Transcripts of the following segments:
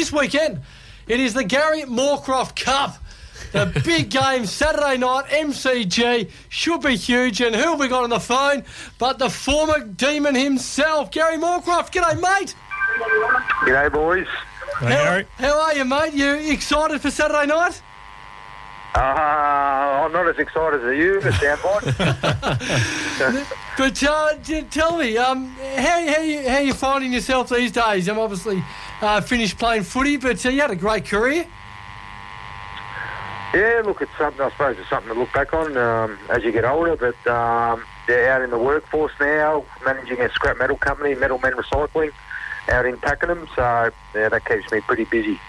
this weekend. It is the Gary Moorcroft Cup. The big game Saturday night, MCG, should be huge. And who have we got on the phone but the former demon himself, Gary Moorcroft. G'day, mate. G'day, boys. How, how are you, mate? You excited for Saturday night? Uh, I'm not as excited as you, it sounds like. But uh, tell me, um, how, how, you, how are you finding yourself these days? I'm obviously uh, finished playing footy, but uh, you had a great career. yeah, look, it's something, I suppose it's something to look back on um, as you get older, but um, they're out in the workforce now, managing a scrap metal company, Metal Men Recycling, out in Pakenham, so yeah, that keeps me pretty busy.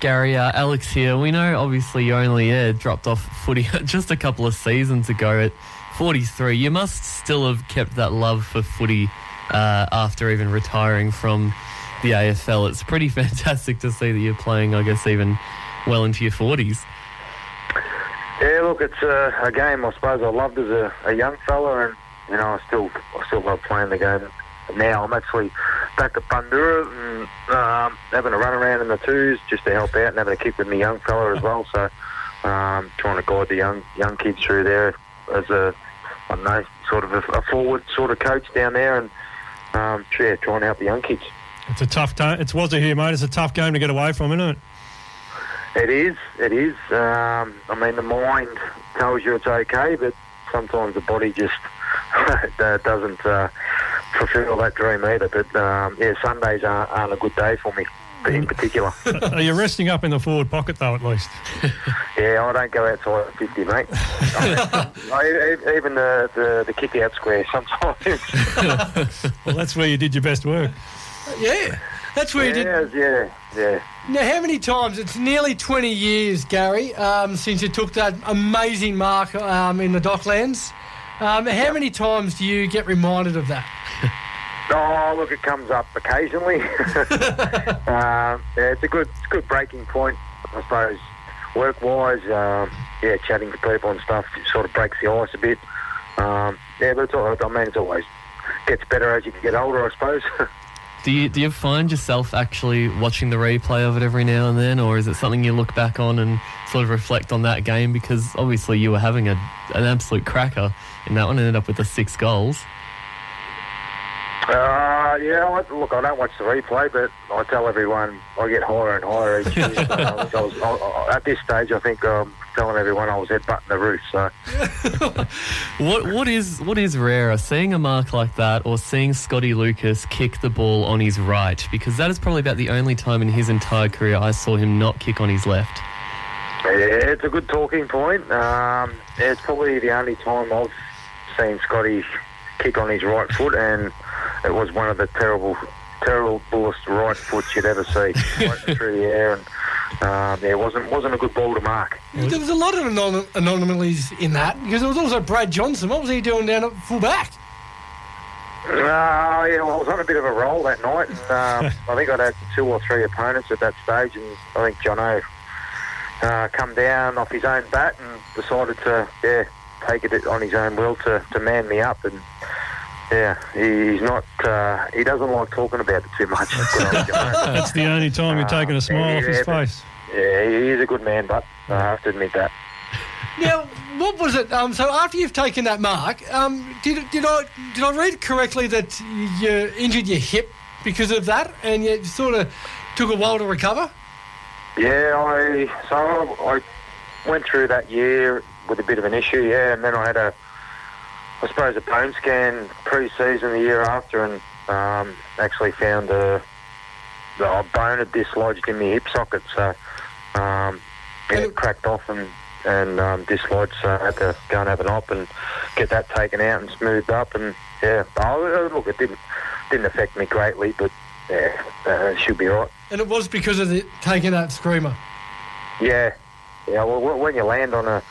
Gary, uh, Alex here. We know obviously you only yeah, dropped off footy just a couple of seasons ago at 43. You must still have kept that love for footy uh, after even retiring from the AFL. It's pretty fantastic to see that you're playing, I guess, even well into your 40s. Yeah, look, it's a, a game I suppose I loved as a, a young fella, and you know I still I still love playing the game. Now I'm actually back at Bundura and um, having a run around in the twos just to help out and having a kick with my young fella as well. So um, trying to guide the young young kids through there as a I don't know sort of a, a forward sort of coach down there, and um, yeah, trying to help the young kids. It's a tough time. It's was a here, mate. It's a tough game to get away from, isn't it? It is. It is. Um, I mean, the mind tells you it's okay, but sometimes the body just uh, doesn't uh, fulfil that dream either. But um, yeah, Sundays aren't, aren't a good day for me in particular. Are you resting up in the forward pocket though, at least? yeah, I don't go outside at 50, mate. I, I- even the, the, the kick out square sometimes. Well, that's where you did your best work. Yeah, that's where you did. yeah, yeah, yeah. Now, how many times? It's nearly 20 years, Gary, um, since you took that amazing mark um, in the Docklands. Um, how many times do you get reminded of that? Oh, look, it comes up occasionally. um, yeah, it's a good, it's a good breaking point, I suppose. Work-wise, um, yeah, chatting to people and stuff sort of breaks the ice a bit. Um, yeah, but it's all, I mean, it's always gets better as you get older, I suppose. Do you do you find yourself actually watching the replay of it every now and then, or is it something you look back on and sort of reflect on that game? Because obviously you were having a, an absolute cracker in that one, ended up with the six goals. Uh, yeah, I, look, I don't watch the replay, but I tell everyone I get higher and higher each year. So I was, I was, I, at this stage, I think I'm telling everyone I was headbutting the roof. So What what is what is rarer, seeing a mark like that, or seeing Scotty Lucas kick the ball on his right? Because that is probably about the only time in his entire career I saw him not kick on his left. yeah, it's a good talking point. Um, it's probably the only time I've seen Scotty kick on his right foot, and it was one of the terrible, terriblest right foots you'd ever see, right through the air, and um, yeah, it wasn't wasn't a good ball to mark. There was a lot of anom- anomalies in that because there was also Brad Johnson. What was he doing down at full back? Uh, yeah, well, I was on a bit of a roll that night. And, um, I think I'd had two or three opponents at that stage, and I think Jono uh, come down off his own bat and decided to, yeah, take it on his own will to, to man me up. And yeah, he's not, uh, he doesn't like talking about it too much. That's the only time you're taking a smile off his yeah, face. yeah, he is a good man, but I have to admit that. Now, what was it? Um, so after you've taken that mark, um, did did I did I read correctly that you injured your hip because of that, and you sort of took a while to recover? Yeah, I so I went through that year with a bit of an issue, yeah, and then I had a, I suppose, a bone scan pre-season the year after, and um, actually found a, a bone had dislodged in my hip socket, so um, yeah, it cracked off and and um, dislodged, so I had to go and have an op and get that taken out and smoothed up, and yeah, oh, look, it didn't didn't affect me greatly, but yeah, uh, it should be right. And it was because of the, taking that screamer. Yeah, yeah. Well, when you land on a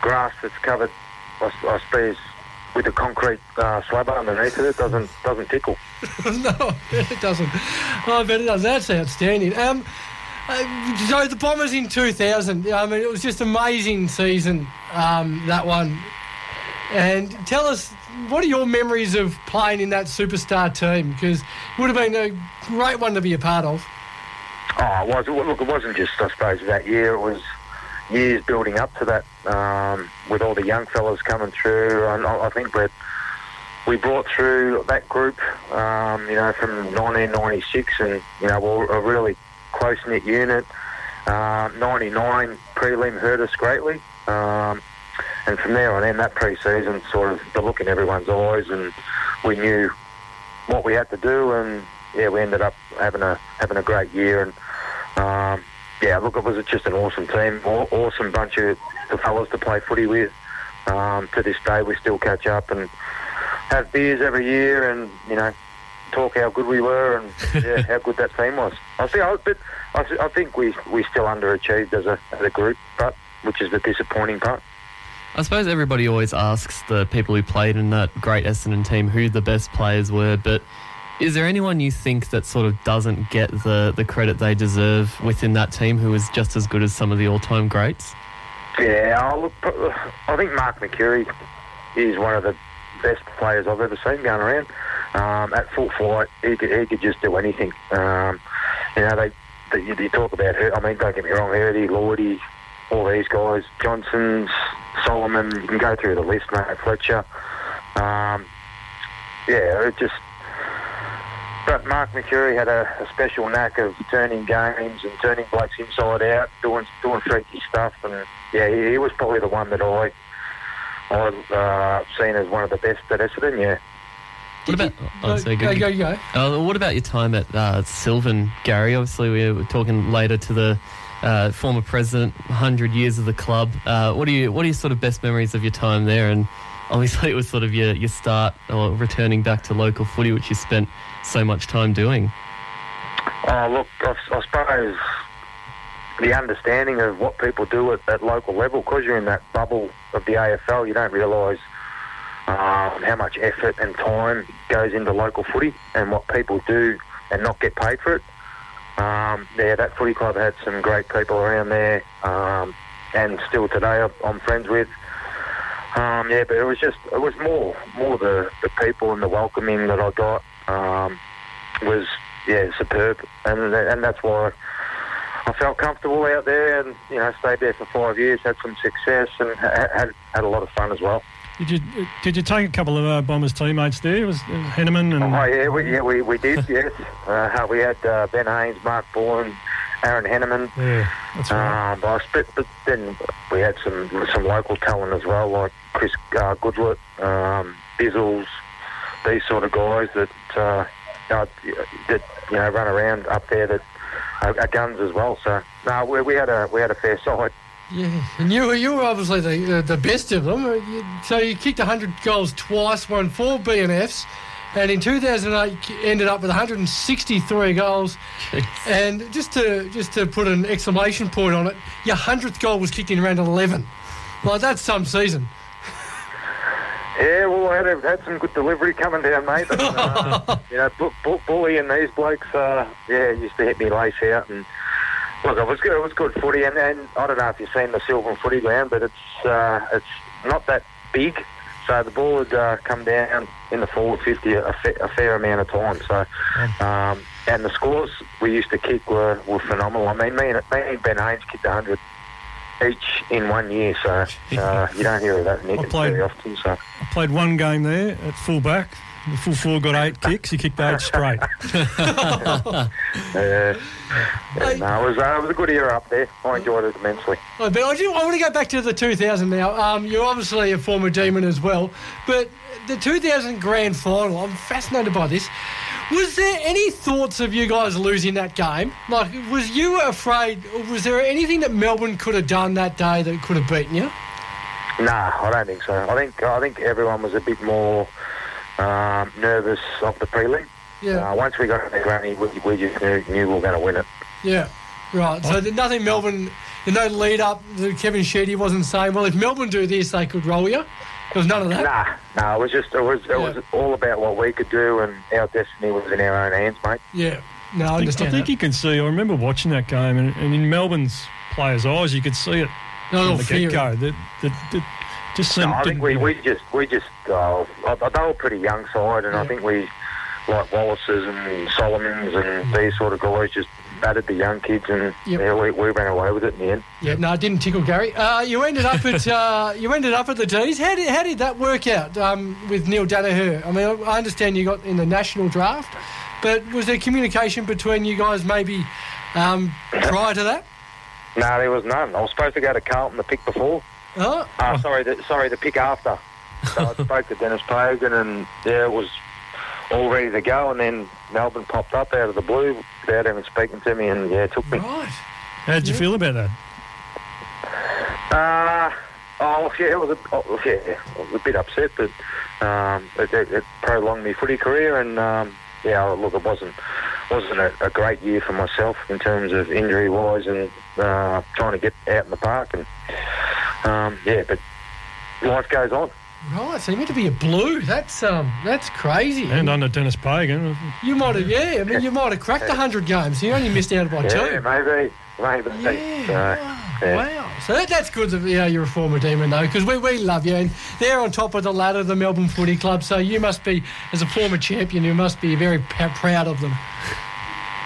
grass that's covered, I suppose, with a concrete uh, slab underneath it, it doesn't doesn't tickle. no, it doesn't. Oh, I bet it does. That's outstanding. Um, uh, so the Bombers in 2000. I mean, it was just amazing season. Um, that one. And tell us, what are your memories of playing in that superstar team? Because it would have been a great one to be a part of. Oh, it was. Look, it wasn't just, I suppose, that year. It was years building up to that um, with all the young fellas coming through. And I, I think that we brought through that group, um, you know, from 1996 and, you know, we're a really close-knit unit. Uh, 99 prelim hurt us greatly. Um, and from there on in, that pre-season sort of the look in everyone's eyes and we knew what we had to do and yeah, we ended up having a having a great year and um, yeah, look, it was just an awesome team, awesome bunch of the fellas to play footy with. Um, to this day, we still catch up and have beers every year, and you know, talk how good we were and yeah, how good that team was. I think, I, but I, I think we we still underachieved as a as a group, but which is the disappointing part. I suppose everybody always asks the people who played in that great Essendon team who the best players were, but is there anyone you think that sort of doesn't get the, the credit they deserve within that team who is just as good as some of the all time greats? Yeah, I look, I think Mark Mercuri is one of the best players I've ever seen going around. Um, at full flight, he could, he could just do anything. Um, you know, they, they you, talk about her. I mean, don't get me wrong, Hirdy, Lloydie, all these guys, Johnson's, Solomon. You can go through the list, mate. Fletcher. Um, yeah, it just. But Mark Mercuri had a, a special knack of turning games and turning blokes inside out, doing doing freaky stuff, and yeah, he, he was probably the one that I I uh, seen as one of the best at Essendon. Yeah. What about? Oh, sorry, go, go, go, go. Uh, what about your time at uh, Silvan, Gary? Obviously, we were talking later to the uh, former president, 100 years of the club. Uh, what are you? What are your sort of best memories of your time there? And obviously, it was sort of your, your start or returning back to local footy, which you spent so much time doing. Oh, look, I, I suppose the understanding of what people do at, local level, because you're in that bubble of the AFL, you don't realise um, how much effort and time goes into local footy and what people do and not get paid for it. Um, yeah, that footy club had some great people around there, um, and still today I'm- I'm friends with. Um, yeah, but it was just it was more more the, the people and the welcoming that I got um, was yeah superb, and and that's why I felt comfortable out there, and you know stayed there for five years, had some success, and had had a lot of fun as well. Did you did you take a couple of uh, Bombers teammates there? Was uh, Henneman and Oh yeah, we, yeah, we, we did. yes, uh, we had uh, Ben Haynes, Mark Bourne, Aaron Henneman. yeah, that's right. Um, but, split, but then we had some some local talent as well, like Chris uh, Goodlett, um, Bizzles, these sort of guys that uh, uh, that you know run around up there that are, are guns as well. So no, we, we had a we had a fair side. Yeah, and you, were- you were obviously the, uh, the best of them. Uh, So you kicked 100 goals twice, won four BNFs, and in 2008 ended up with 163 goals. And just to just to put an exclamation point on it, your 100th goal was kicked in round 11. Like, that's some season. Yeah, well, I had, a, had some good delivery coming down, mate. And, uh, you know, bu- bu- bully and these blokes, uh, yeah, used to hit me lace out. And look, it was good. It was good footy, and, and I don't know if you've seen the Silvan footy ground, but it's uh, it's not that big. So the ball would uh, come down in the forward 50 a, fa- a fair amount of time. So, um, and the scores we used to kick were, were phenomenal. I mean, me and, me and Ben Haynes kicked 100 each in one year. So uh, you don't hear of that Nick, I played- very often. So. I played one game there at full back. The full four got eight kicks. He kicked eight straight. Yeah, yeah no, it was uh, it was a good era up there. I enjoyed it immensely. Oh, but I, do, I want to go back to the 2000 now. Um, you're obviously a former demon as well, but the 2000 grand final, I'm fascinated by this. Was there any thoughts of you guys losing that game? Like, was you afraid? Was there anything that Melbourne could have done that day that could have beaten you? Nah, I don't think so. I think I think everyone was a bit more um, nervous of the prelim. Yeah, Uh, once we got the granny, we, we just knew, knew we were going to win it. yeah, right. So there's nothing Melbourne. There's no lead up. Kevin Sheedy wasn't saying, "Well, if Melbourne do this, they could roll you." There was none of that. Nah, nah, it was just it was it was all about what we could do, and our destiny was in our own hands, mate. Yeah, no, I I think, I think that. you can see. I remember watching that game, and, and in Melbourne's players' eyes, you could see it Not all from the get go. That, that, that just No. I think we, we just we just uh, I- I- they were a pretty young side, and I think we like Wallis's and Solomons and these sort of guys just added the young kids, and Yep. yeah, we, we ran away with it in the end. Yeah, no, it didn't tickle Gary. Uh, you ended up at uh, you ended up at the D's. How did how did that work out um, with Neil Daniher? I mean, I understand you got in the national draft, but was there communication between you guys maybe um, prior to that? No, there was none. I was supposed to go to Carlton the pick before. Oh, Uh, sorry, the, sorry, the pick after. So I spoke to Denis Pagan, and yeah, it was all ready to go. And then Melbourne popped up out of the blue without even speaking to me, and yeah, it took me. right. How did you feel about that? Uh, oh, yeah, it was a, oh, yeah, I was a bit upset, but um, it, it, it prolonged my footy career, and um, yeah, look, it wasn't wasn't a, a great year for myself in terms of injury wise and uh, trying to get out in the park, and um, yeah, but life goes on. Right, so you meant to be a blue. That's um, that's crazy. And under Denis Pagan. you might have, yeah. I mean, you might have cracked hundred games. You only missed out by Yeah, two. maybe, maybe. Yeah. So, wow. yeah. wow. So that, that's good that you know, you're a former demon, though, because we, we love you. And they're on top of the ladder, the Melbourne Footy Club. So you must be, as a former champion, you must be very p- proud of them.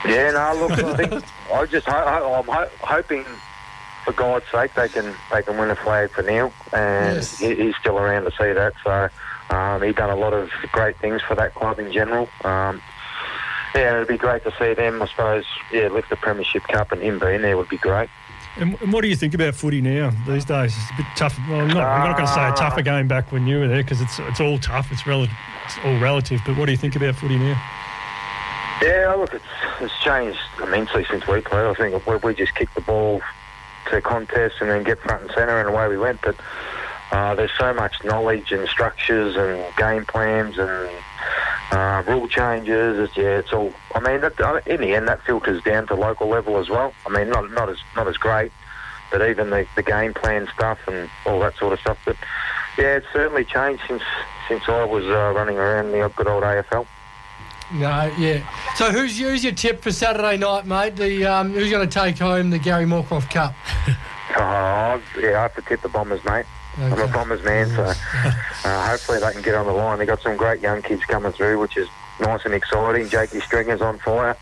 Yeah, no, look, I think I just ho- ho- I'm ho- hoping, for God's sake, they can they can win a flag for Neil, and Yes. he, he's still around to see that. So um, he's done a lot of great things for that club in general. Um, yeah, it'd be great to see them. I suppose, yeah, lift the Premiership Cup and him being there would be great. And, what do you think about footy now these days? It's a bit tough. Well, I'm not, I'm not going to say a tougher game back when you were there because it's it's all tough. It's relative. It's all relative. But what do you think about footy now? Yeah, look, it's, it's changed immensely since we played. I think we, we just kicked the ball to contests and then get front and centre and away we went. But uh, there's so much knowledge and structures and game plans and uh, rule changes. It's, yeah, it's all. I mean, that, in the end, that filters down to local level as well. I mean, not not as not as great, but even the, the game plan stuff and all that sort of stuff. But yeah, it's certainly changed since since I was uh, running around the good old AFL. No, yeah. So who's, who's your tip for Saturday night, mate? The um, Who's going to take home the Gary Moorcroft Cup? Oh, yeah, I have to tip the Bombers, mate. I'm a Bombers man, so uh, hopefully they can get on the line. They've got some great young kids coming through, which is nice and exciting. Jakey Stringer's on fire,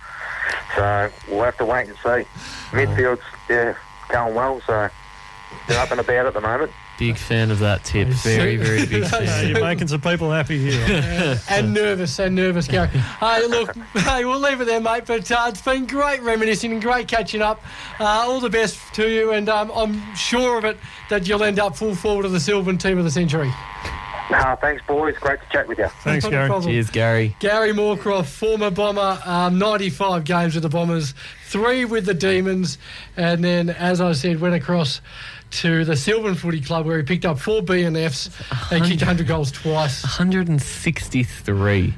so we'll have to wait and see. Midfield's, yeah, going well, so they're up and about at the moment. Big fan of that tip. I Very, see. very big Yeah, fan. you're making some people happy here. and nervous, and nervous, Gary. hey, look, hey, we'll leave it there, mate. But uh, it's been great reminiscing and great catching up. Uh, all the best to you, and um, I'm sure of it that you'll end up full forward of the Silvan team of the century. Uh, thanks, boys. Great to chat with you. Thanks, Gary. problem. Cheers, Gary. Gary Moorcroft, former Bomber, um, 95 games with the Bombers, three with the Demons, and then, as I said, went across to the Silvan Footy Club where he picked up four BNFs and kicked 100 goals twice. 163.